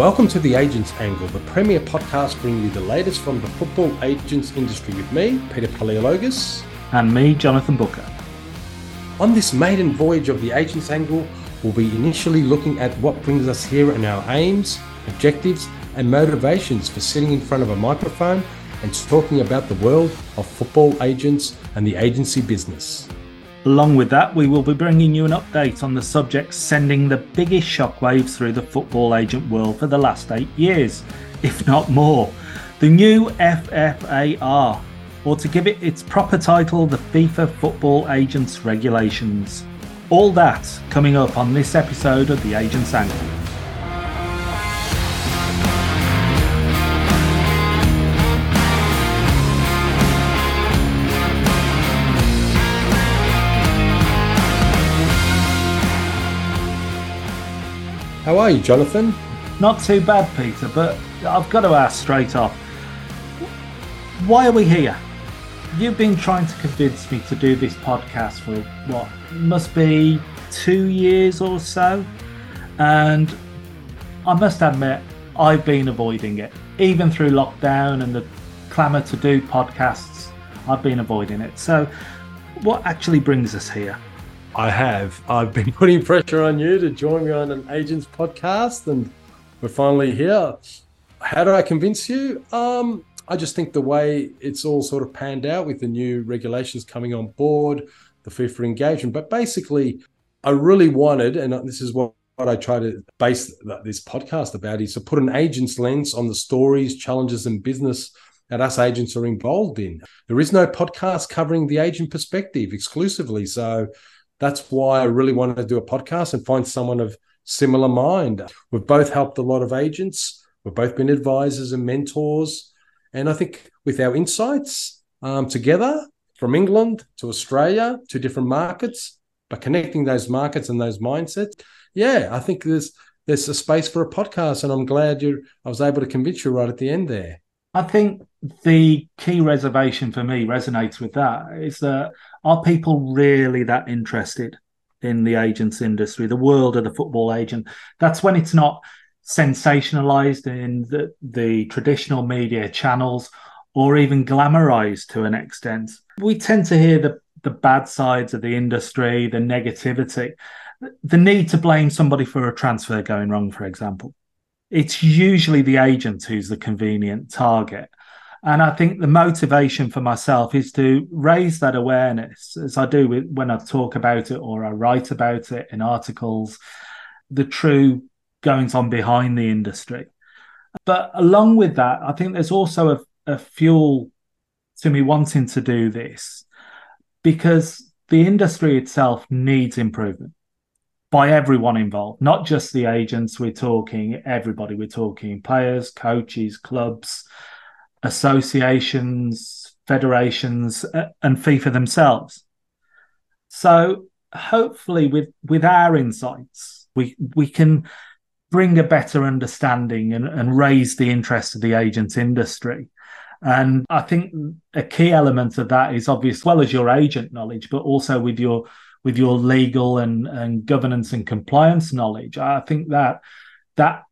Welcome to The Agents Angle, the premier podcast bringing you the latest from the football agents industry with me, Peter Paleologus. And me, Jonathan Booker. On this maiden voyage of The Agents Angle, we'll be initially looking at what brings us here and our aims, objectives, and motivations for sitting in front of a microphone and talking about the world of football agents and the agency business. Along with that, we will be bringing you an update on the subject sending the biggest shockwaves through the football agent world for the last eight years, if not more. The new FFAR, or to give it its proper title, the FIFA Football Agents Regulations. All that coming up on this episode of The Agents Angle. How are you, Jonathan? Not too bad, Peter, but I've got to ask straight off why are we here? You've been trying to convince me to do this podcast for what must be two years or so, and I must admit, I've been avoiding it. Even through lockdown and the clamour to do podcasts, I've been avoiding it. So, what actually brings us here? I have. I've been putting pressure on you to join me on an agents podcast, and we're finally here. How do I convince you? Um, I just think the way it's all sort of panned out with the new regulations coming on board, the FIFA engagement, but basically, I really wanted, and this is what what I try to base this podcast about is to put an agent's lens on the stories, challenges, and business that us agents are involved in. There is no podcast covering the agent perspective exclusively. So that's why I really wanted to do a podcast and find someone of similar mind. We've both helped a lot of agents. We've both been advisors and mentors. And I think with our insights um, together from England to Australia to different markets, but connecting those markets and those mindsets, yeah, I think there's there's a space for a podcast, and I'm glad you I was able to convince you right at the end there. I think the key reservation for me resonates with that is that are people really that interested in the agents industry, the world of the football agent? That's when it's not sensationalized in the, the traditional media channels or even glamorized to an extent. We tend to hear the, the bad sides of the industry, the negativity, the need to blame somebody for a transfer going wrong, for example. It's usually the agent who's the convenient target. And I think the motivation for myself is to raise that awareness, as I do with, when I talk about it or I write about it in articles, the true goings on behind the industry. But along with that, I think there's also a, a fuel to me wanting to do this because the industry itself needs improvement by everyone involved, not just the agents. We're talking everybody. We're talking players, coaches, clubs, associations, federations, uh, and FIFA themselves. So hopefully, with with our insights, we we can bring a better understanding and, and raise the interest of the agent industry. And I think a key element of that is obvious, well as your agent knowledge, but also with your with your legal and, and governance and compliance knowledge. I think that that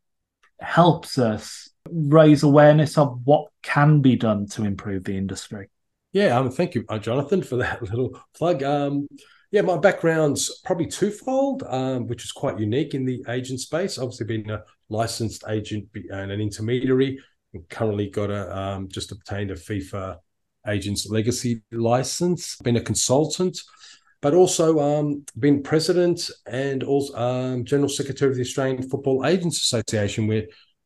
helps us raise awareness of what can be done to improve the industry. Yeah, um, thank you, uh, Jonathan, for that little plug. Um, yeah, my background's probably twofold, um, which is quite unique in the agent space. Obviously, being a licensed agent and an intermediary, and currently got a um, just obtained a FIFA agents legacy license. Been a consultant, but also um, been president and also um, general secretary of the Australian Football Agents Association, where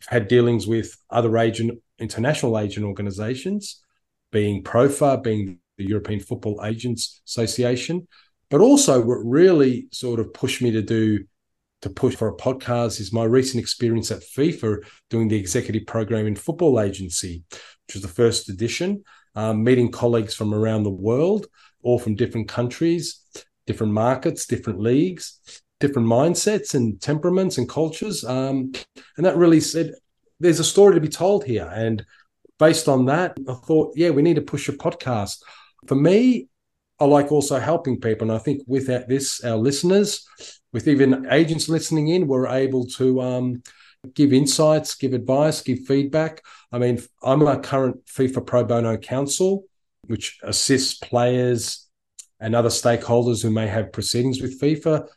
had dealings with other agent, international agent organizations, being PROFA, being the European Football Agents Association. But also, what really sort of pushed me to do to push for a podcast is my recent experience at FIFA doing the executive program in football agency, which was the first edition, um, meeting colleagues from around the world, all from different countries, different markets, different leagues, different mindsets and temperaments and cultures. Um, and that really said, there's a story to be told here. And based on that, I thought, yeah, we need to push a podcast. For me, I like also helping people. And I think with this, our listeners, with even agents listening in, we're able to um, give insights, give advice, give feedback. I mean, I'm a current FIFA Pro Bono counsel, which assists players and other stakeholders who may have proceedings with FIFA.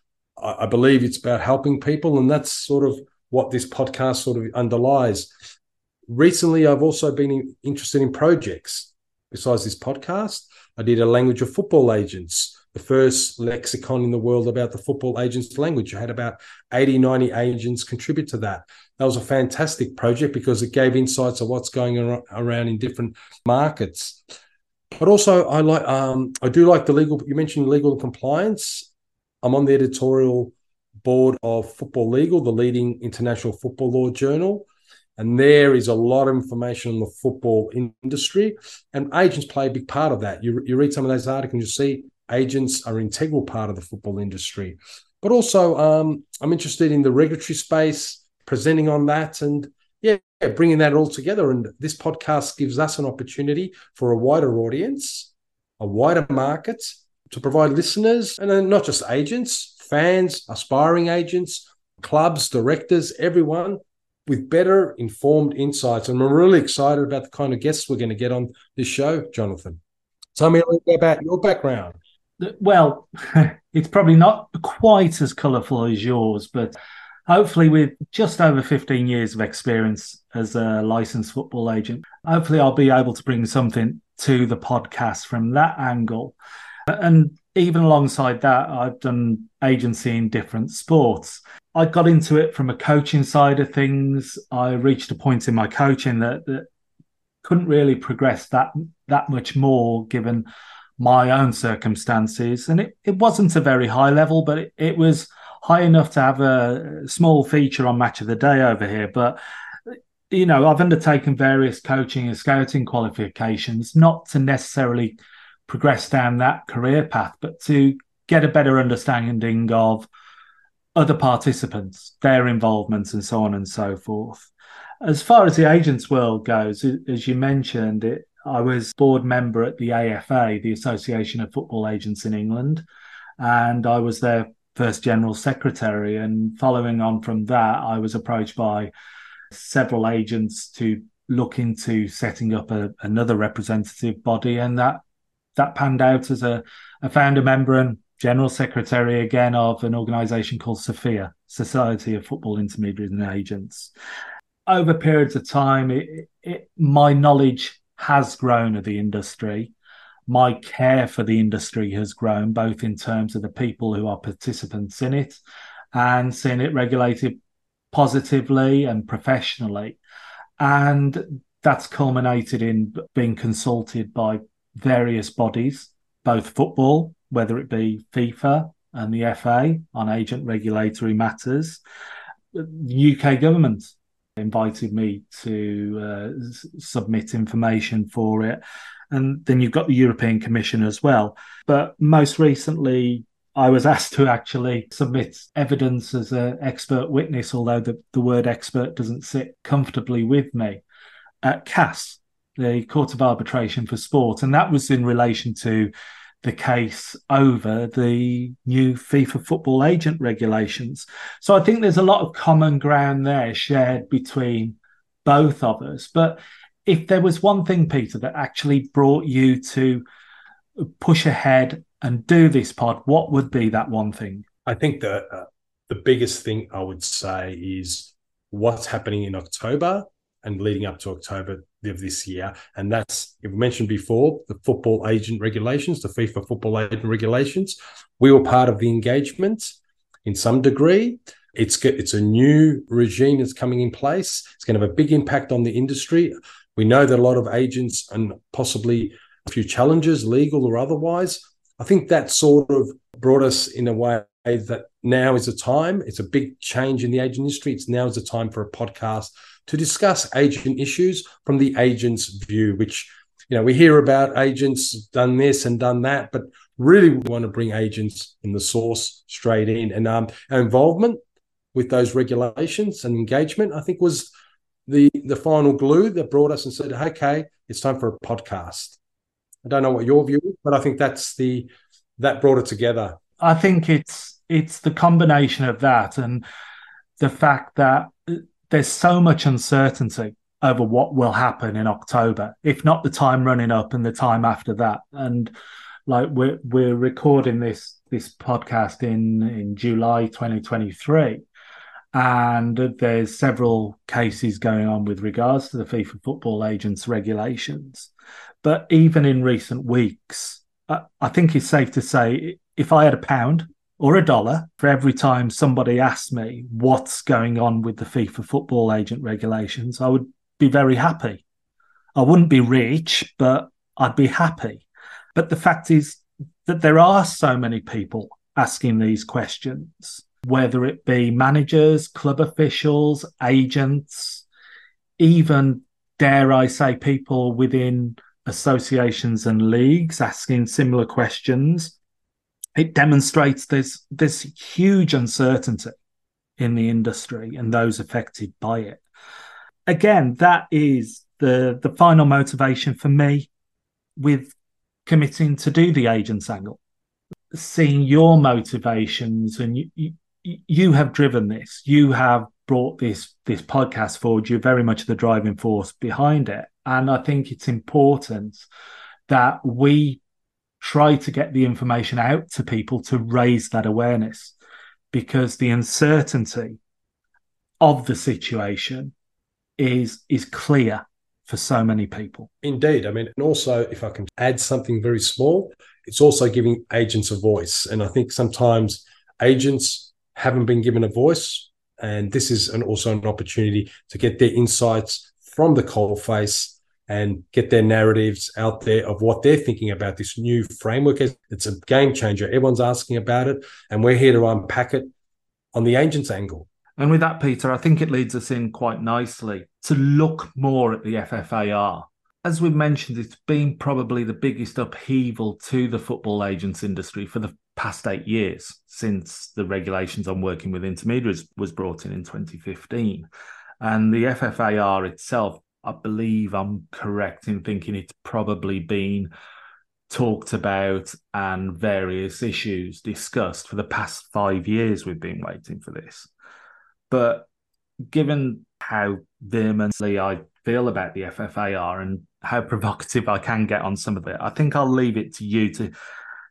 I, believe it's about helping people, and that's sort of what this podcast sort of underlies. Recently, I've also been interested in projects besides this podcast. I did a language of football agents, the first lexicon in the world about the football agents language. I had about 80, 90 agents contribute to that. That was a fantastic project because it gave insights of what's going around in different markets. But also, I like um, I do like the legal. You mentioned legal compliance. I'm on the editorial board of Football Legal, the leading international football law journal. And there is a lot of information on the football industry, and agents play a big part of that. You, you read some of those articles, you see agents are an integral part of the football industry. But also, um, I'm interested in the regulatory space, presenting on that, and yeah, bringing that all together. And this podcast gives us an opportunity for a wider audience, a wider market to provide listeners, and not just agents, fans, aspiring agents, clubs, directors, everyone with better informed insights. And we're really excited about the kind of guests we're going to get on this show, Jonathan. Tell me a little bit about your background. Well, it's probably not quite as colourful as yours, but hopefully, with just over 15 years of experience as a licensed football agent, hopefully, I'll be able to bring something to the podcast from that angle. And even alongside that, I've done agency in different sports. I got into it from a coaching side of things. I reached a point in my coaching that, that couldn't really progress that that much more given my own circumstances. And it, it wasn't a very high level, but it, it was high enough to have a small feature on Match of the Day over here. But you know, I've undertaken various coaching and scouting qualifications, not to necessarily progress down that career path, but to get a better understanding of other participants, their involvements, and so on and so forth. As far as the agents world goes, as you mentioned, it, I was board member at the AFA, the Association of Football Agents in England, and I was their first general secretary. And following on from that, I was approached by several agents to look into setting up a, another representative body, and that that panned out as a, a founder member and general secretary again of an organization called SFIA, Society of Football Intermediaries and Agents. Over periods of time, it, it, my knowledge has grown of the industry. My care for the industry has grown, both in terms of the people who are participants in it and seeing it regulated positively and professionally. And that's culminated in being consulted by various bodies, both football whether it be FIFA and the FA on agent regulatory matters. The UK government invited me to uh, submit information for it. And then you've got the European Commission as well. But most recently, I was asked to actually submit evidence as an expert witness, although the, the word expert doesn't sit comfortably with me, at CAS, the Court of Arbitration for Sport. And that was in relation to the case over the new FIFA football agent regulations. So I think there's a lot of common ground there shared between both of us. But if there was one thing, Peter, that actually brought you to push ahead and do this pod, what would be that one thing? I think the uh, the biggest thing I would say is what's happening in October and leading up to October of this year. And that's, we mentioned before, the football agent regulations, the FIFA football agent regulations. We were part of the engagement in some degree. It's it's a new regime that's coming in place. It's going to have a big impact on the industry. We know that a lot of agents and possibly a few challenges, legal or otherwise. I think that sort of brought us in a way that now is a time. It's a big change in the agent industry. It's now is the time for a podcast to discuss agent issues from the agent's view, which you know we hear about agents done this and done that, but really we want to bring agents in the source straight in. And um, our involvement with those regulations and engagement, I think, was the the final glue that brought us and said, okay, it's time for a podcast. I don't know what your view is, but I think that's the that brought it together. I think it's it's the combination of that and the fact that there's so much uncertainty over what will happen in October, if not the time running up and the time after that. And like we're we're recording this this podcast in in July 2023 and there's several cases going on with regards to the FIFA football agents regulations but even in recent weeks uh, I think it's safe to say if I had a pound or a dollar for every time somebody asked me what's going on with the FIFA football agent regulations I would be very happy I wouldn't be rich but I'd be happy but the fact is that there are so many people asking these questions, whether it be managers, club officials, agents, even, dare I say, people within associations and leagues asking similar questions. It demonstrates there's this huge uncertainty in the industry and those affected by it. Again, that is the the final motivation for me with committing to do the agents angle. Seeing your motivations and you, you, you have driven this. You have brought this this podcast forward. You're very much the driving force behind it. And i think it's important that we try to get the information out to people to raise that awareness because the uncertainty of the situation is is clear for so many people. Indeed. I mean, and also, if I can add something very small, it's also giving agents a voice. And I think sometimes agents haven't been given a voice. And this is an, also an opportunity to get their insights from the coalface and get their narratives out there of what they're thinking about this new framework. It's a game changer. Everyone's asking about it, and we're here to unpack it on the agent's angle. And with that, Peter, I think it leads us in quite nicely to look more at the FFAR. As we mentioned, it's been probably the biggest upheaval to the football agents industry for the past eight years since the regulations on working with intermediaries was brought in in 2015. And the FFAR itself, I believe I'm correct in thinking it's probably been talked about and various issues discussed for the past five years. We've been waiting for this. But given how vehemently I feel about the FFAR and how provocative I can get on some of it, I think I'll leave it to you to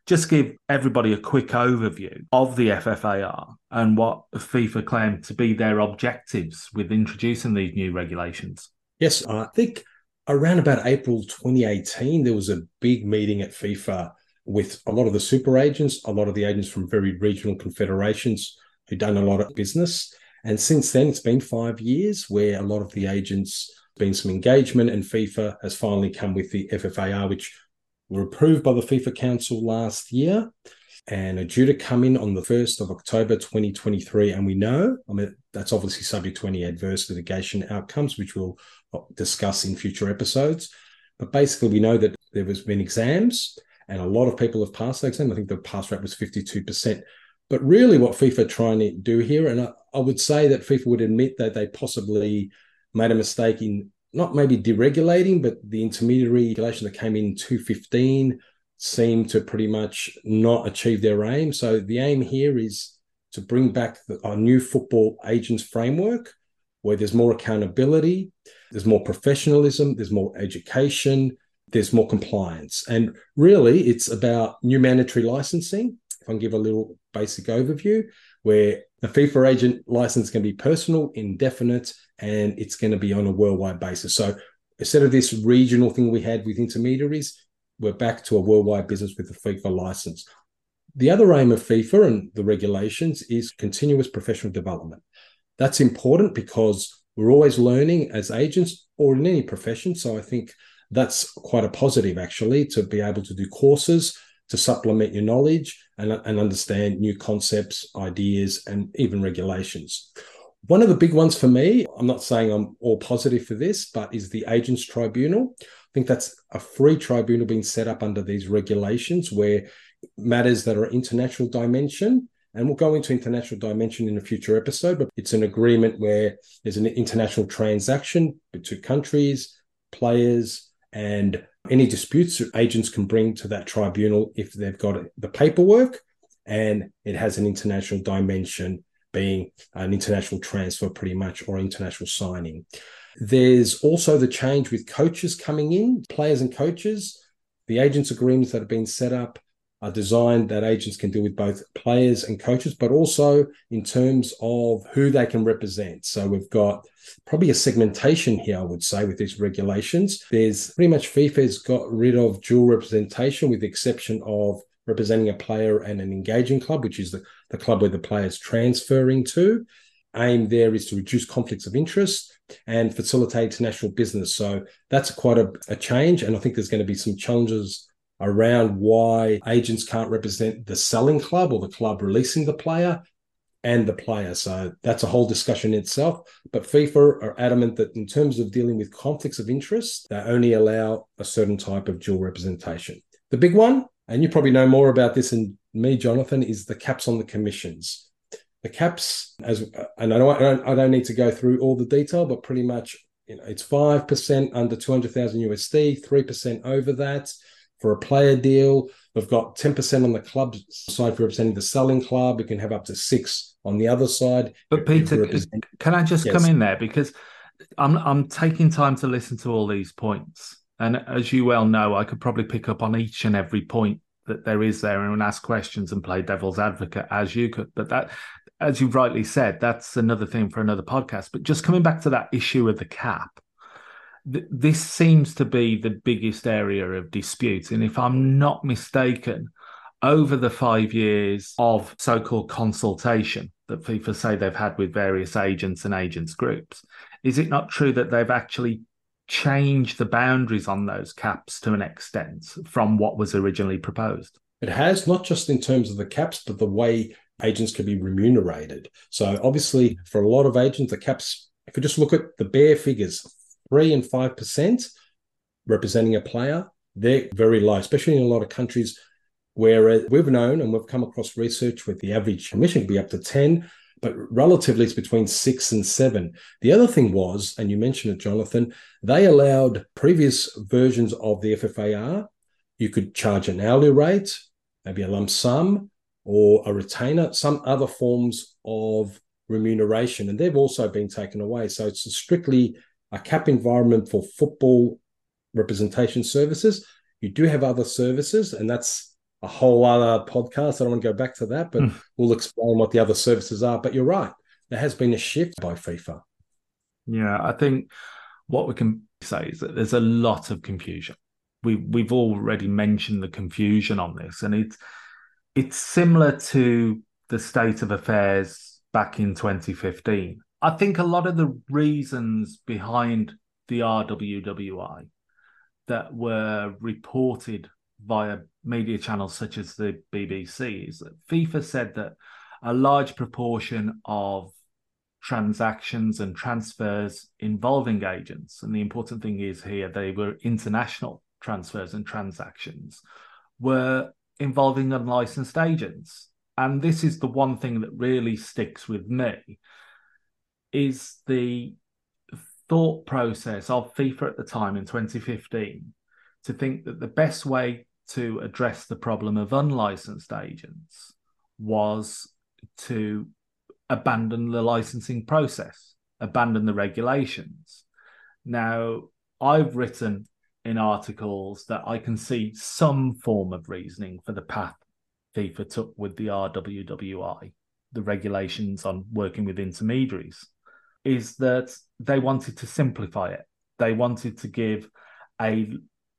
just give everybody a quick overview of the FFAR and what FIFA claim to be their objectives with introducing these new regulations. Yes, I think around about April 2018, there was a big meeting at FIFA with a lot of the super agents, a lot of the agents from very regional confederations who'd done a lot of business. And since then, it's been five years where a lot of the agents been some engagement, and FIFA has finally come with the FFAR, which were approved by the FIFA Council last year and are due to come in on the 1st of October 2023. And we know, I mean, that's obviously subject to any adverse litigation outcomes, which we'll discuss in future episodes. But basically, we know that there has been exams and a lot of people have passed the exam. I think the pass rate was 52%. But really, what FIFA trying to do here, and I, I would say that FIFA would admit that they possibly made a mistake in not maybe deregulating, but the intermediary regulation that came in 215 seemed to pretty much not achieve their aim. So the aim here is to bring back the, a new football agents framework where there's more accountability, there's more professionalism, there's more education, there's more compliance. And really, it's about new mandatory licensing if I can give a little basic overview, where the FIFA agent license can be personal, indefinite, and it's going to be on a worldwide basis. So instead of this regional thing we had with intermediaries, we're back to a worldwide business with the FIFA license. The other aim of FIFA and the regulations is continuous professional development. That's important because we're always learning as agents or in any profession. So I think that's quite a positive actually to be able to do courses to supplement your knowledge and, and understand new concepts, ideas, and even regulations. One of the big ones for me, I'm not saying I'm all positive for this, but is the Agents Tribunal. I think that's a free tribunal being set up under these regulations where matters that are international dimension and we'll go into international dimension in a future episode, but it's an agreement where there's an international transaction between countries, players, and any disputes agents can bring to that tribunal if they've got the paperwork and it has an international dimension being an international transfer pretty much or international signing. There's also the change with coaches coming in, players and coaches. The agents' agreements that have been set up are designed that agents can deal with both players and coaches, but also in terms of who they can represent. So we've got probably a segmentation here, I would say, with these regulations. There's pretty much FIFA's got rid of dual representation with the exception of representing a player and an engaging club, which is the, the club where the player is transferring to. Aim there is to reduce conflicts of interest and facilitate international business. So that's quite a, a change. And I think there's going to be some challenges around why agents can't represent the selling club or the club releasing the player and the player. So that's a whole discussion in itself. But FIFA are adamant that in terms of dealing with conflicts of interest, they only allow a certain type of dual representation. The big one, and you probably know more about this than me, Jonathan, is the caps on the commissions. The caps, as and I don't, I don't need to go through all the detail, but pretty much, you know, it's five percent under two hundred thousand USD, three percent over that for a player deal. We've got 10% on the club side for representing the selling club. We can have up to six on the other side. But Peter, can I just yes. come in there because I'm I'm taking time to listen to all these points. And as you well know, I could probably pick up on each and every point that there is there and ask questions and play devil's advocate as you could. But that, as you've rightly said, that's another thing for another podcast. But just coming back to that issue of the cap, this seems to be the biggest area of dispute. And if I'm not mistaken, over the five years of so called consultation that FIFA say they've had with various agents and agents groups, is it not true that they've actually changed the boundaries on those caps to an extent from what was originally proposed? It has, not just in terms of the caps, but the way agents can be remunerated. So, obviously, for a lot of agents, the caps, if you just look at the bare figures, three and five percent representing a player, they're very low, especially in a lot of countries where uh, we've known and we've come across research with the average commission could be up to 10, but relatively it's between six and seven. The other thing was, and you mentioned it, Jonathan, they allowed previous versions of the FFAR, you could charge an hourly rate, maybe a lump sum, or a retainer, some other forms of remuneration, and they've also been taken away. So it's strictly a cap environment for football representation services. You do have other services, and that's a whole other podcast. I don't want to go back to that, but mm. we'll explain what the other services are. But you're right, there has been a shift by FIFA. Yeah, I think what we can say is that there's a lot of confusion. We we've already mentioned the confusion on this, and it's it's similar to the state of affairs back in 2015 I think a lot of the reasons behind the RWWI that were reported via media channels such as the BBC is that FIFA said that a large proportion of transactions and transfers involving agents, and the important thing is here they were international transfers and transactions, were involving unlicensed agents. And this is the one thing that really sticks with me is the thought process of FIFA at the time in 2015 to think that the best way to address the problem of unlicensed agents was to abandon the licensing process, abandon the regulations. Now, I've written in articles that I can see some form of reasoning for the path FIFA took with the RWWI, the regulations on working with intermediaries is that they wanted to simplify it. They wanted to give a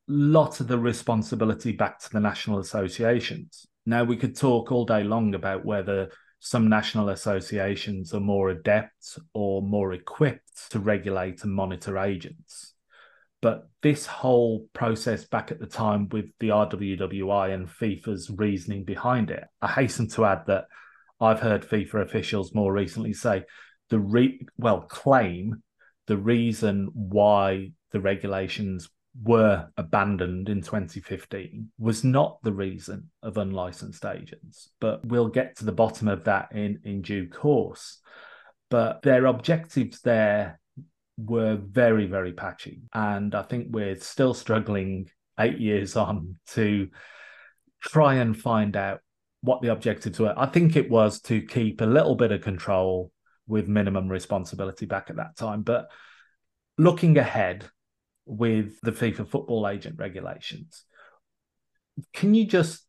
lot of the responsibility back to the national associations. Now, we could talk all day long about whether some national associations are more adept or more equipped to regulate and monitor agents. But this whole process back at the time with the RWWI and FIFA's reasoning behind it, I hasten to add that I've heard FIFA officials more recently say the re well claim the reason why the regulations were abandoned in 2015 was not the reason of unlicensed agents but we'll get to the bottom of that in in due course but their objectives there were very very patchy and i think we're still struggling 8 years on to try and find out what the objectives were. I think it was to keep a little bit of control with minimum responsibility back at that time. But looking ahead with the FIFA football agent regulations, can you just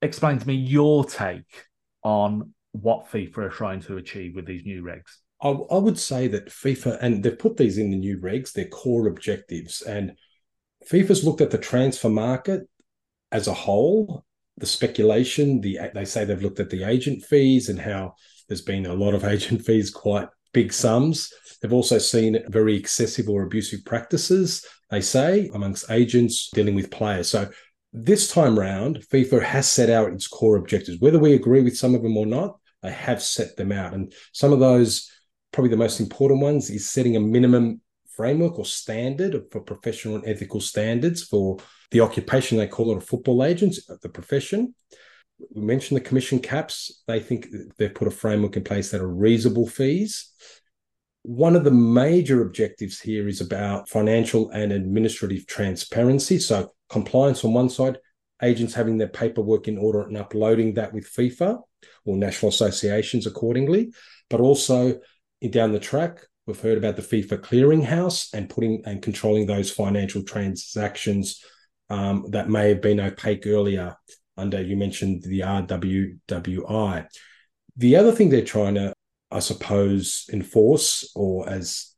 explain to me your take on what FIFA are trying to achieve with these new regs? I, I would say that FIFA, and they've put these in the new regs, their core objectives. And FIFA's looked at the transfer market as a whole, the speculation, the they say they've looked at the agent fees and how there's been a lot of agent fees, quite big sums. They've also seen very excessive or abusive practices, they say, amongst agents dealing with players. So this time round, FIFA has set out its core objectives. Whether we agree with some of them or not, they have set them out. And some of those, probably the most important ones, is setting a minimum framework or standard for professional and ethical standards for the occupation they call it a football agent, the profession. We mentioned the commission caps. They think they've put a framework in place that are reasonable fees. One of the major objectives here is about financial and administrative transparency. So, compliance on one side, agents having their paperwork in order and uploading that with FIFA or national associations accordingly, but also down the track, We've heard about the FIFA clearinghouse and putting and controlling those financial transactions um, that may have been opaque earlier under you mentioned the RWWI. The other thing they're trying to, I suppose, enforce or as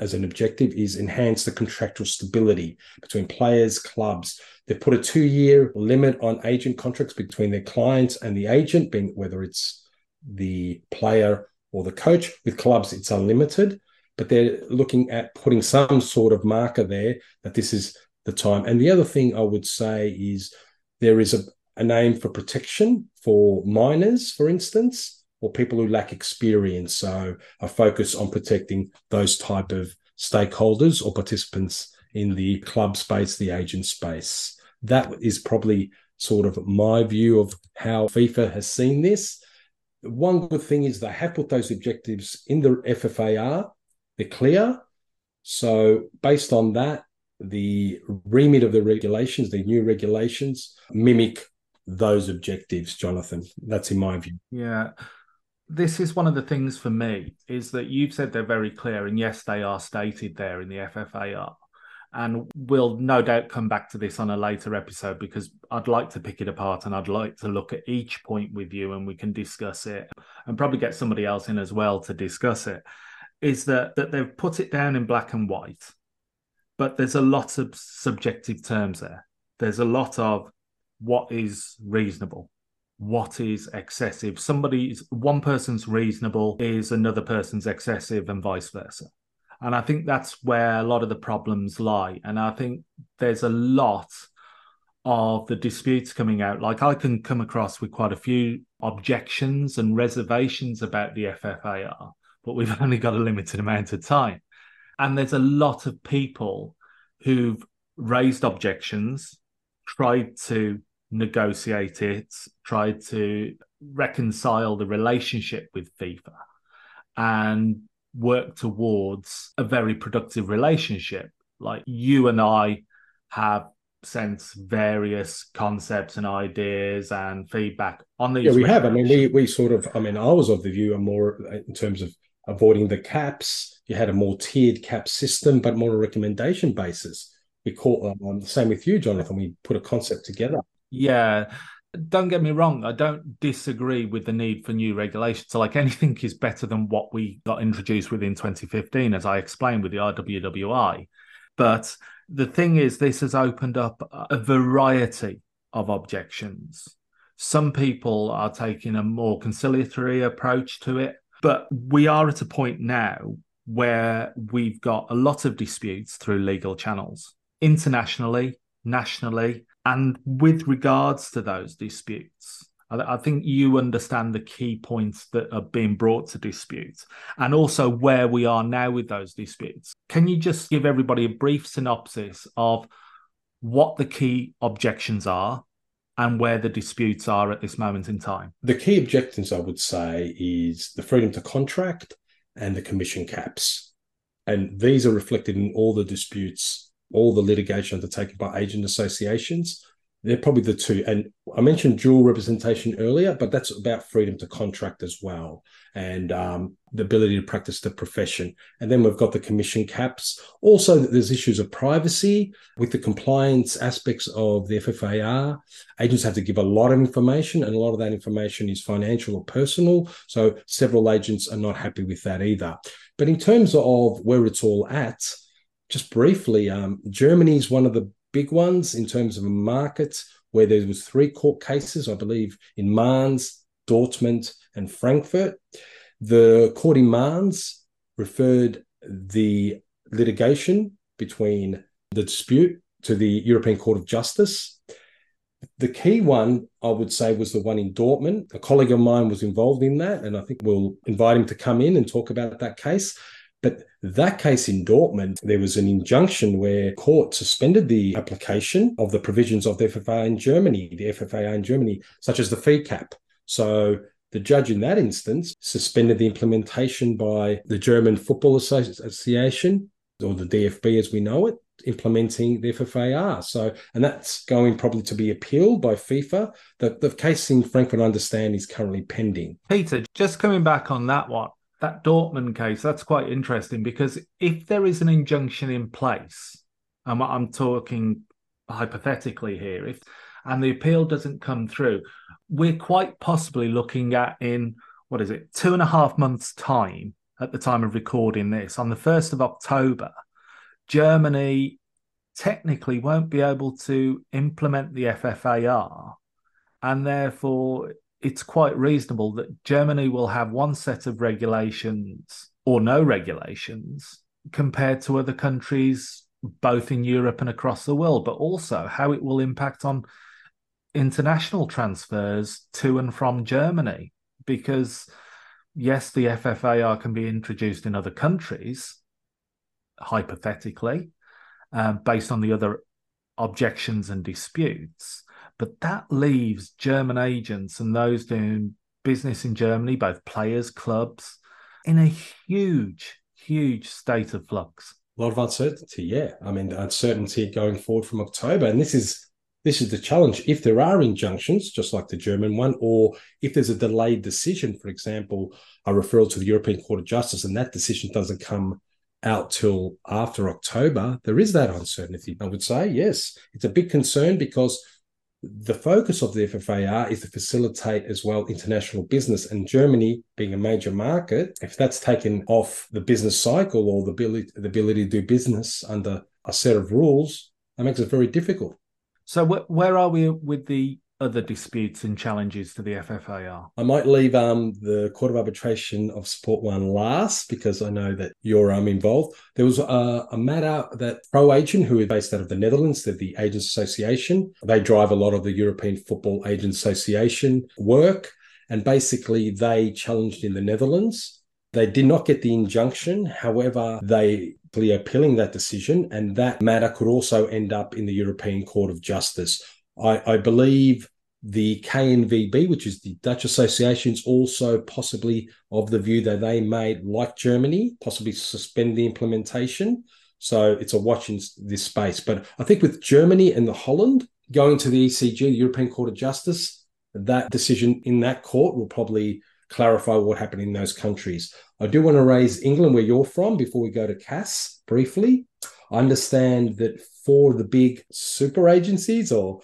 as an objective is enhance the contractual stability between players, clubs. They've put a two-year limit on agent contracts between their clients and the agent, being whether it's the player or the coach. With clubs, it's unlimited but they're looking at putting some sort of marker there that this is the time. And the other thing I would say is there is a, a name for protection for minors, for instance, or people who lack experience. So a focus on protecting those type of stakeholders or participants in the club space, the agent space. That is probably sort of my view of how FIFA has seen this. One good thing is they have put those objectives in the FFAR they're clear. So, based on that, the remit of the regulations, the new regulations, mimic those objectives, Jonathan. That's in my view. Yeah. This is one of the things for me is that you've said they're very clear, and yes, they are stated there in the FFAR. And we'll no doubt come back to this on a later episode because I'd like to pick it apart and I'd like to look at each point with you and we can discuss it and probably get somebody else in as well to discuss it is that that they've put it down in black and white, but there's a lot of subjective terms there. There's a lot of what is reasonable, what is excessive. Somebody's one person's reasonable is another person's excessive, and vice versa. And I think that's where a lot of the problems lie. And I think there's a lot of the disputes coming out. Like I can come across with quite a few objections and reservations about the FFAR but we've only got a limited amount of time. And there's a lot of people who've raised objections, tried to negotiate it, tried to reconcile the relationship with FIFA, and work towards a very productive relationship. Like you and I have sent various concepts and ideas and feedback on these. Yeah, we have. I mean, we we sort of. I mean, I was of the view, and more in terms of avoiding the caps. You had a more tiered cap system, but more a recommendation basis. We call um, the same with you, Jonathan. We put a concept together. Yeah. Don't get me wrong, I don't disagree with the need for new regulations. So, like anything is better than what we got introduced within 2015, as I explained with the RWWI. But the thing is, this has opened up a variety of objections. Some people are taking a more conciliatory approach to it. But we are at a point now where we've got a lot of disputes through legal channels, internationally, nationally, and with regards to those disputes. I think you understand the key points that are being brought to dispute and also where we are now with those disputes. Can you just give everybody a brief synopsis of what the key objections are and where the disputes are at this moment in time? The key objections, I would say, is the freedom to contract and the commission caps. And these are reflected in all the disputes, all the litigation undertaken by agent associations. they're probably the two. And I mentioned dual representation earlier, but that's about freedom to contract as well and um, the ability to practice the profession. And then we've got the commission caps. Also, there's issues of privacy with the compliance aspects of the FFAR. Agents have to give a lot of information, and a lot of that information is financial or personal. So several agents are not happy with that either. But in terms of where it's all at, just briefly, um, Germany is one of the big ones in terms of a market where there was three court cases, I believe, in Mainz, Dortmund, and Frankfurt. The court in Mainz referred the litigation between the dispute to the European Court of Justice. The key one, I would say, was the one in Dortmund. A colleague of mine was involved in that, and I think we'll invite him to come in and talk about that case. But that case in Dortmund, there was an injunction where court suspended the application of the provisions of the FFA in Germany, the FFA in Germany, such as the fee cap. So the judge in that instance suspended the implementation by the German Football Association, or the DFB as we know it, implementing the FFAR. So, and that's going probably to be appealed by FIFA. The, the case in Frankfurt, I understand, is currently pending. Peter, just coming back on that one, that Dortmund case, that's quite interesting because if there is an injunction in place, and I'm talking hypothetically here, if and the appeal doesn't come through, we're quite possibly looking at in what is it, two and a half months' time at the time of recording this, on the 1st of October, Germany technically won't be able to implement the FFAR. And therefore, it's quite reasonable that Germany will have one set of regulations or no regulations compared to other countries, both in Europe and across the world, but also how it will impact on international transfers to and from Germany. Because, yes, the FFAR can be introduced in other countries, hypothetically, uh, based on the other objections and disputes. But that leaves German agents and those doing business in Germany, both players, clubs, in a huge, huge state of flux. A lot of uncertainty, yeah. I mean, uncertainty going forward from October, and this is this is the challenge. If there are injunctions, just like the German one, or if there's a delayed decision, for example, a referral to the European Court of Justice, and that decision doesn't come out till after October, there is that uncertainty. I would say, yes, it's a big concern because the focus of the FFAR is to facilitate as well international business. And Germany, being a major market, if that's taken off the business cycle or the ability, the ability to do business under a set of rules, that makes it very difficult. So, wh- where are we with the other disputes and challenges to the FFAR? I might leave um, the Court of Arbitration of Sport one last because I know that you're um, involved. There was a, a matter that Pro Agent, who is based out of the Netherlands, they're the Agents Association. They drive a lot of the European Football Agents Association work. And basically, they challenged in the Netherlands. They did not get the injunction. However, they appealing that decision, and that matter could also end up in the European Court of Justice. I, I believe the KNVB, which is the Dutch Association, is also possibly of the view that they may, like Germany, possibly suspend the implementation. So it's a watch in this space. But I think with Germany and the Holland going to the ECJ, the European Court of Justice, that decision in that court will probably clarify what happened in those countries. I do want to raise England, where you're from, before we go to CAS briefly. I understand that for the big super agencies or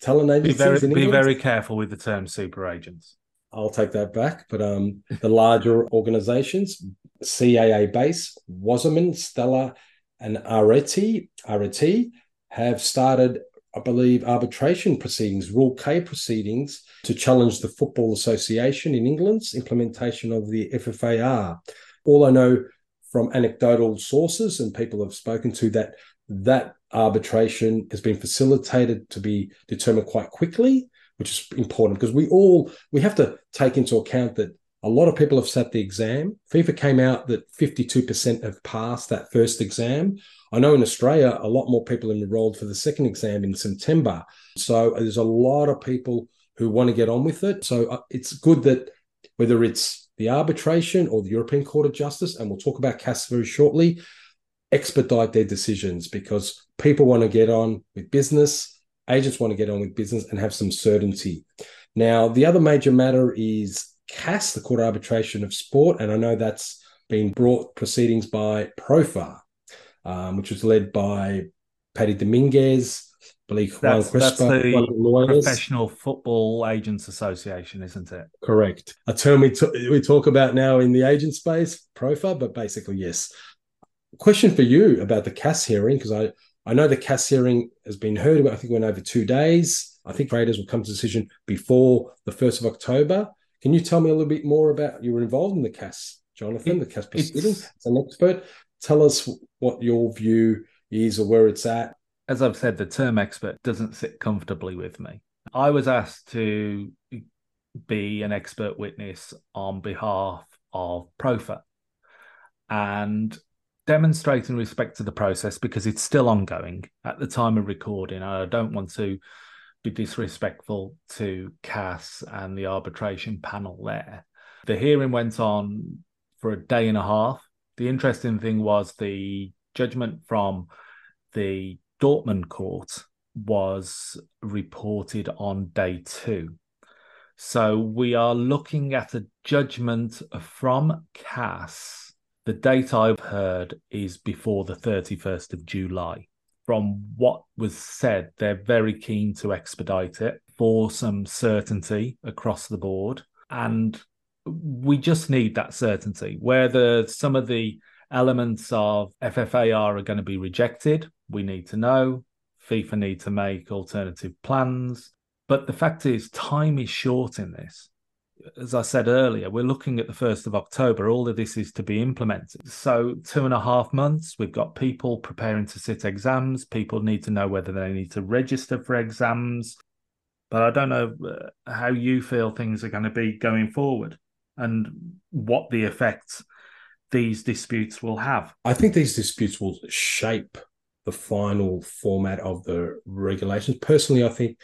talent agencies, be very, be very careful with the term super agents. I'll take that back. But um, the larger organizations, CAA Base, Wasserman, Stellar, and Areti, Areti have started I believe, arbitration proceedings, Rule K proceedings, to challenge the Football Association in England's implementation of the FFAR. All I know from anecdotal sources and people I've spoken to that that arbitration has been facilitated to be determined quite quickly, which is important because we all we have to take into account that a lot of people have sat the exam. FIFA came out that 52% have passed that first exam. I know in Australia, a lot more people enrolled for the second exam in September. So there's a lot of people who want to get on with it. So uh, it's good that whether it's the arbitration or the European Court of Justice, and we'll talk about CAS very shortly, expedite their decisions because people want to get on with business agents want to get on with business and have some certainty. Now, the other major matter is CAS, the Court of Arbitration of Sport, and I know that's been brought proceedings by PROFA, um, which was led by Paddy Dominguez, believe Juan that's, that's the Professional Football Agents Association, isn't it? Correct. A term we, t- we talk about now in the agent space, PROFA, but basically, yes. Question for you about the CAS hearing, because I, I know the CAS hearing has been heard, I think went over two days. I think traders will come to decision before the 1st of October. Can you tell me a little bit more about you were involved in the CAS, Jonathan, the CAS proceeding as an expert? Tell us what your view is or where it's at. As I've said, the term expert doesn't sit comfortably with me. I was asked to be an expert witness on behalf of Profa and demonstrating respect to the process because it's still ongoing at the time of recording. I don't want to be disrespectful to CAS and the arbitration panel there. The hearing went on for a day and a half. The interesting thing was the judgment from the Dortmund court was reported on day two. So we are looking at a judgment from CAS. The date I've heard is before the 31st of July from what was said, they're very keen to expedite it for some certainty across the board. And we just need that certainty. Whether some of the elements of FFAR are going to be rejected, we need to know. FIFA need to make alternative plans. But the fact is, time is short in this as I said earlier, we're looking at the 1st of October. All of this is to be implemented. So, two and a half months, we've got people preparing to sit exams. People need to know whether they need to register for exams. But I don't know uh, how you feel things are going to be going forward and what the effects these disputes will have. I think these disputes will shape the final format of the regulations. Personally, I think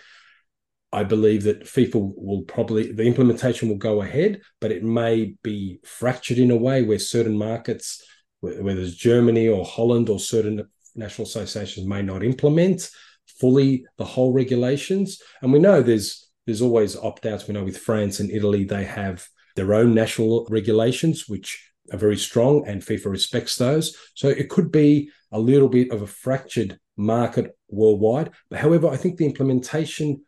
I believe that FIFA will probably the implementation will go ahead, but it may be fractured in a way where certain markets, whether it's Germany or Holland or certain national associations, may not implement fully the whole regulations. And we know there's there's always opt outs. We know with France and Italy they have their own national regulations, which are very strong, and FIFA respects those. So it could be a little bit of a fractured market worldwide. But however, I think the implementation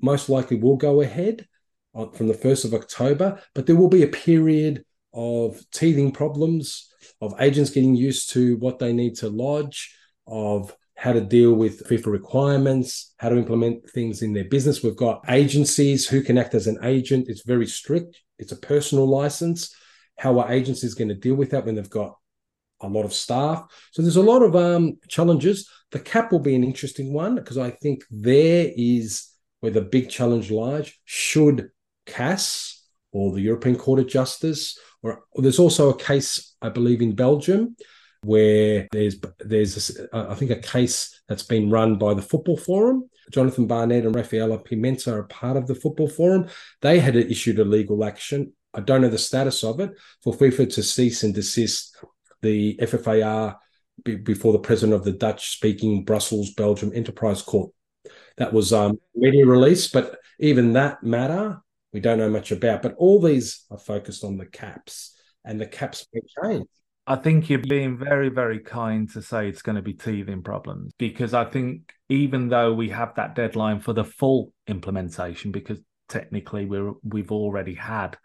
most likely will go ahead from the 1st of October, but there will be a period of teething problems, of agents getting used to what they need to lodge, of how to deal with FIFA requirements, how to implement things in their business. We've got agencies who can act as an agent. It's very strict. It's a personal license. How are agencies going to deal with that when they've got a lot of staff? So there's a lot of um, challenges. The cap will be an interesting one because I think there is where the big challenge lies. Should CAS or the European Court of Justice, or, or there's also a case, I believe, in Belgium where there's there's a, I think a case that's been run by the Football Forum. Jonathan Barnett and Rafaela Pimenta are part of the Football Forum. They had issued a legal action. I don't know the status of it for FIFA to cease and desist the FFAR before the president of the Dutch speaking Brussels Belgium Enterprise Court that was um, media release. But even that matter, we don't know much about. But all these are focused on the caps, and the caps may change. I think you're being very, very kind to say it's going to be teething problems because I think even though we have that deadline for the full implementation, because technically we're we've already had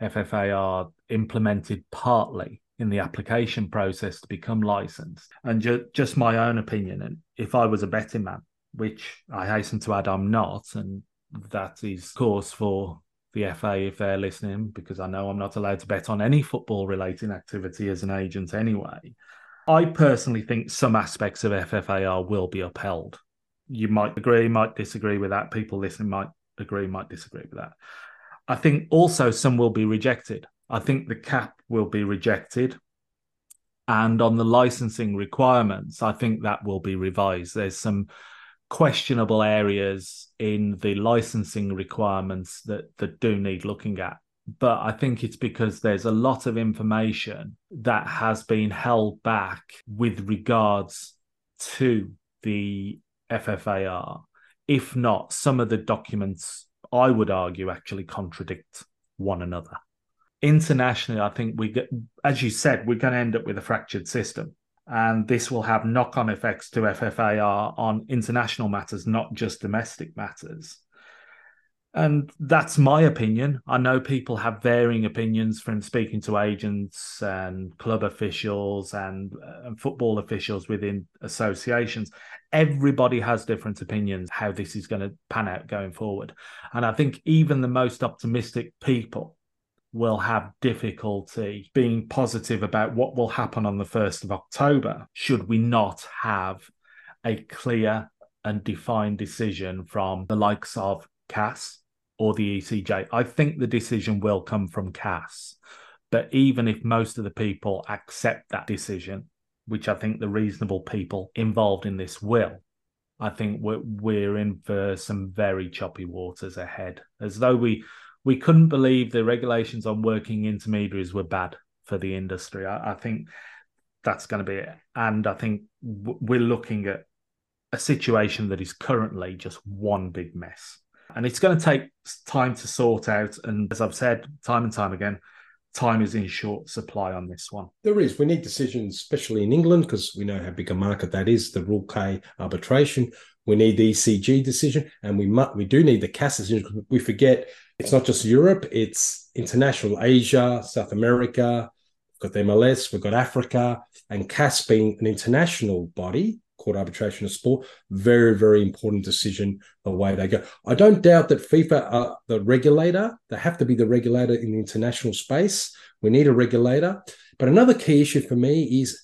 FFAR implemented partly in the application process to become licensed. And ju- just my own opinion, and if I was a betting man, which I hasten to add I'm not, and that is of course for the FA if they're listening, because I know I'm not allowed to bet on any football related activity as an agent anyway. I personally think some aspects of FFAR will be upheld. You might agree, might disagree with that. People listening might agree, might disagree with that. I think also some will be rejected. I think the cap will be rejected. And on the licensing requirements, I think that will be revised. There's some questionable areas in the licensing requirements that that do need looking at but i think it's because there's a lot of information that has been held back with regards to the ffar if not, some of the documents I would argue actually contradict one another. Internationally, I think we get, as you said, we're going to end up with a fractured system. And this will have knock on effects to FFAR on international matters, not just domestic matters. And that's my opinion. I know people have varying opinions from speaking to agents and club officials and, uh, football officials within associations. Everybody has different opinions how this is going to pan out going forward. And I think even the most optimistic people will have difficulty being positive about what will happen on the 1st of October should we not have a clear and defined decision from the likes of CAS or the ECJ. I think the decision will come from CAS. But even if most of the people accept that decision, which I think the reasonable people involved in this will, I think we're, we're in for some very choppy waters ahead. As though we we couldn't believe the regulations on working intermediaries were bad for the industry. I, I think that's going to be it. And I think w- we're looking at a situation that is currently just one big mess. And it's going to take time to sort out. And as I've said time and time again, time is in short supply on this one. There is. We need decisions, especially in England, because we know how big a market that is. The Rule K arbitration. We need the ECJ decision, and we mu- we do need the CAS decision. We forget it's not just Europe; it's international, Asia, South America. We've got the MLS, we've got Africa, and CAS being an international body court arbitration of sport. Very, very important decision the way they go. I don't doubt that FIFA are the regulator. They have to be the regulator in the international space. We need a regulator. But another key issue for me is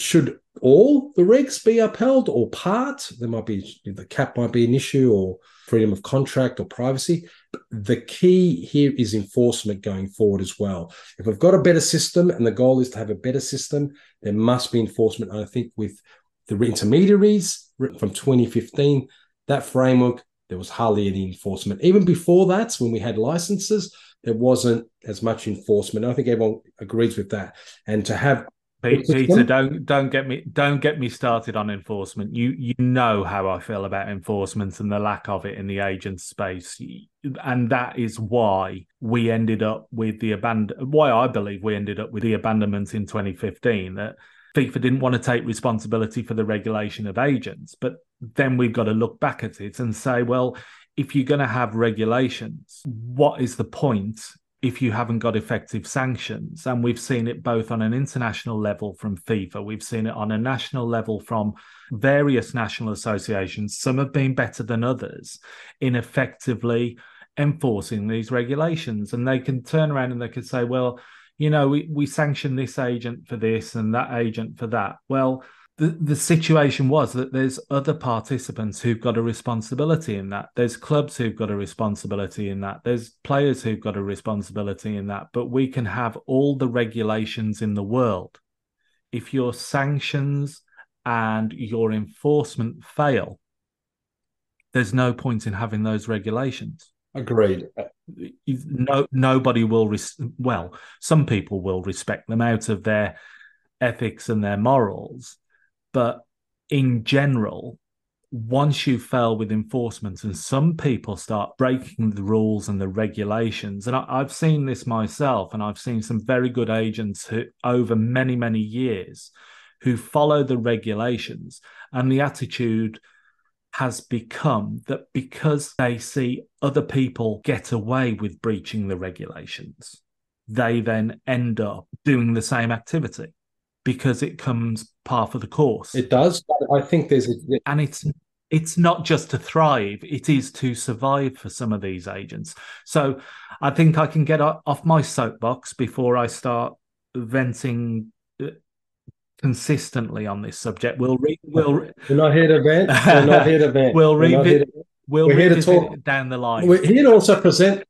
should all the regs be upheld or part? There might be the cap might be an issue or freedom of contract or privacy. But the key here is enforcement going forward as well. If we've got a better system and the goal is to have a better system, there must be enforcement. And I think with the intermediaries from 2015, that framework, there was hardly any enforcement. Even before that, when we had licenses, there wasn't as much enforcement. I think everyone agrees with that. And to have Peter, don't don't get me don't get me started on enforcement. You you know how I feel about enforcement and the lack of it in the agent space, and that is why we ended up with the abandon. Why I believe we ended up with the abandonment in 2015. That FIFA didn't want to take responsibility for the regulation of agents. But then we've got to look back at it and say, well, if you're going to have regulations, what is the point if you haven't got effective sanctions? And we've seen it both on an international level from FIFA, we've seen it on a national level from various national associations. Some have been better than others in effectively enforcing these regulations. And they can turn around and they can say, well, you know, we, we sanction this agent for this and that agent for that. Well, the, the situation was that there's other participants who've got a responsibility in that. There's clubs who've got a responsibility in that. There's players who've got a responsibility in that. But we can have all the regulations in the world. If your sanctions and your enforcement fail, there's no point in having those regulations. Agreed. No, nobody will. Res- well, some people will respect them out of their ethics and their morals, but in general, once you fail with enforcement, and some people start breaking the rules and the regulations, and I, have seen this myself, and I've seen some very good agents who, over many many years, who follow the regulations, and the attitude has become that because they see other people get away with breaching the regulations, they then end up doing the same activity because it comes part of the course. It does. I think there's a... and it's it's not just to thrive it is to survive for some of these agents so i think i can get off my soapbox before i start venting uh, consistently on this subject. We'll re- we'll we're not here to vent. We're not here to vent. we'll revisit. We'll we're here to talk down the line. We're here to also present.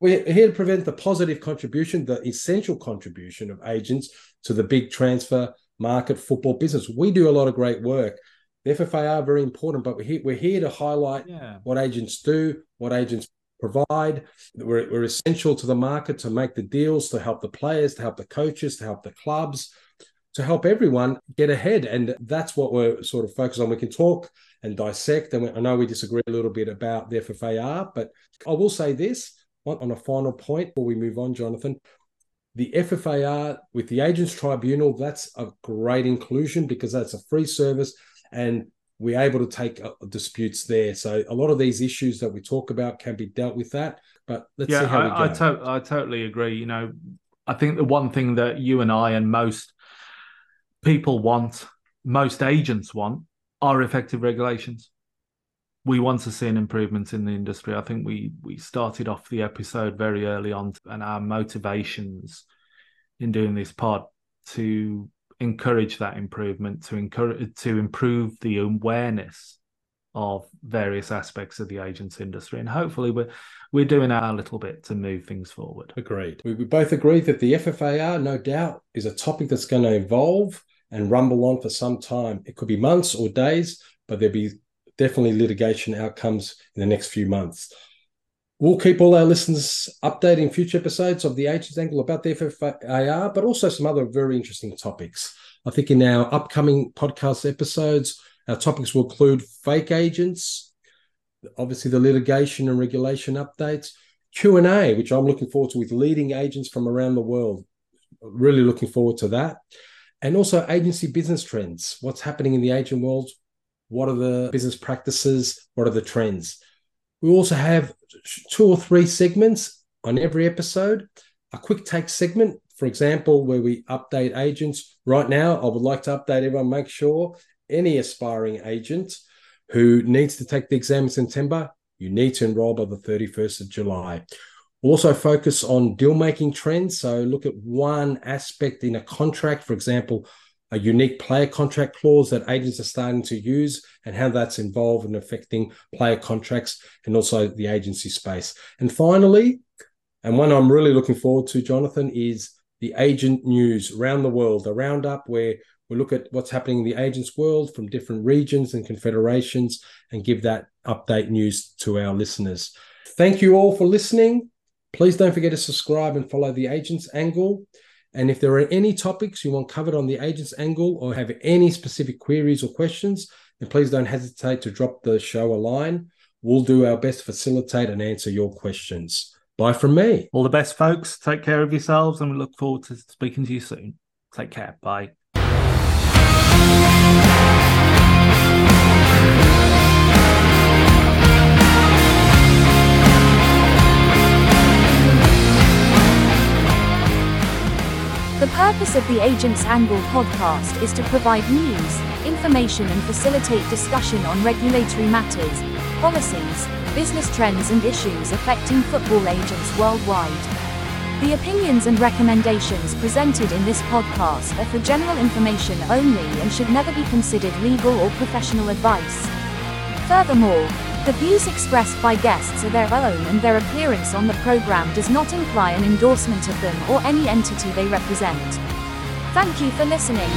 We're here to prevent the positive contribution, the essential contribution of agents to the big transfer market football business. We do a lot of great work. The FFA are very important, but we're here, we're here to highlight yeah. what agents do, what agents provide. We're, we're essential to the market to make the deals, to help the players, to help the coaches, to help the clubs to help everyone get ahead. And that's what we're sort of focused on. We can talk and dissect. And I know we disagree a little bit about the FFAR, but I will say this on a final point before we move on, Jonathan. The FFAR with the Agents Tribunal, that's a great inclusion because that's a free service and we're able to take uh, disputes there. So a lot of these issues that we talk about can be dealt with that. But let's yeah, see how I, we go. I, to- I totally agree. You know, I think the one thing that you and I and most people want, most agents want, are effective regulations. We want to see an improvement in the industry. I think we we started off the episode very early on, and our motivations in doing this pod to encourage that improvement, to encourage to improve the awareness of various aspects of the agents industry, and hopefully we're we're doing our little bit to move things forward. Agreed. We, both agree that the FFAR, no doubt, is a topic that's going to evolve and rumble on for some time. It could be months or days, but there'll be definitely litigation outcomes in the next few months. We'll keep all our listeners updated in future episodes of the Agents Angle about the FFAR, but also some other very interesting topics. I think in our upcoming podcast episodes, our topics will include fake agents, obviously the litigation and regulation updates, Q&A, which I'm looking forward to with leading agents from around the world. Really looking forward to that and also agency business trends. What's happening in the agent world? What are the business practices? What are the trends? We also have two or three segments on every episode. A quick take segment, for example, where we update agents. Right now, I would like to update everyone, make sure any aspiring agent who needs to take the exam in September, you need to enroll by the 31st of July. Also focus on deal making trends. So look at one aspect in a contract, for example, a unique player contract clause that agents are starting to use and how that's involved in affecting player contracts and also the agency space. And finally, and one I'm really looking forward to, Jonathan, is the agent news around the world, a roundup where we look at what's happening in the agents world from different regions and confederations and give that update news to our listeners. Thank you all for listening. Please don't forget to subscribe and follow the Agents Angle. And if there are any topics you want covered on the Agents Angle or have any specific queries or questions, then please don't hesitate to drop the show a line. We'll do our best to facilitate and answer your questions. Bye from me. All the best, folks. Take care of yourselves, and we look forward to speaking to you soon. Take care. Bye. The purpose of the Agents Angle podcast is to provide news, information, and facilitate discussion on regulatory matters, policies, business trends, and issues affecting football agents worldwide. The opinions and recommendations presented in this podcast are for general information only and should never be considered legal or professional advice. Furthermore, the views expressed by guests are their own and their appearance on the program does not imply an endorsement of them or any entity they represent. Thank you for listening.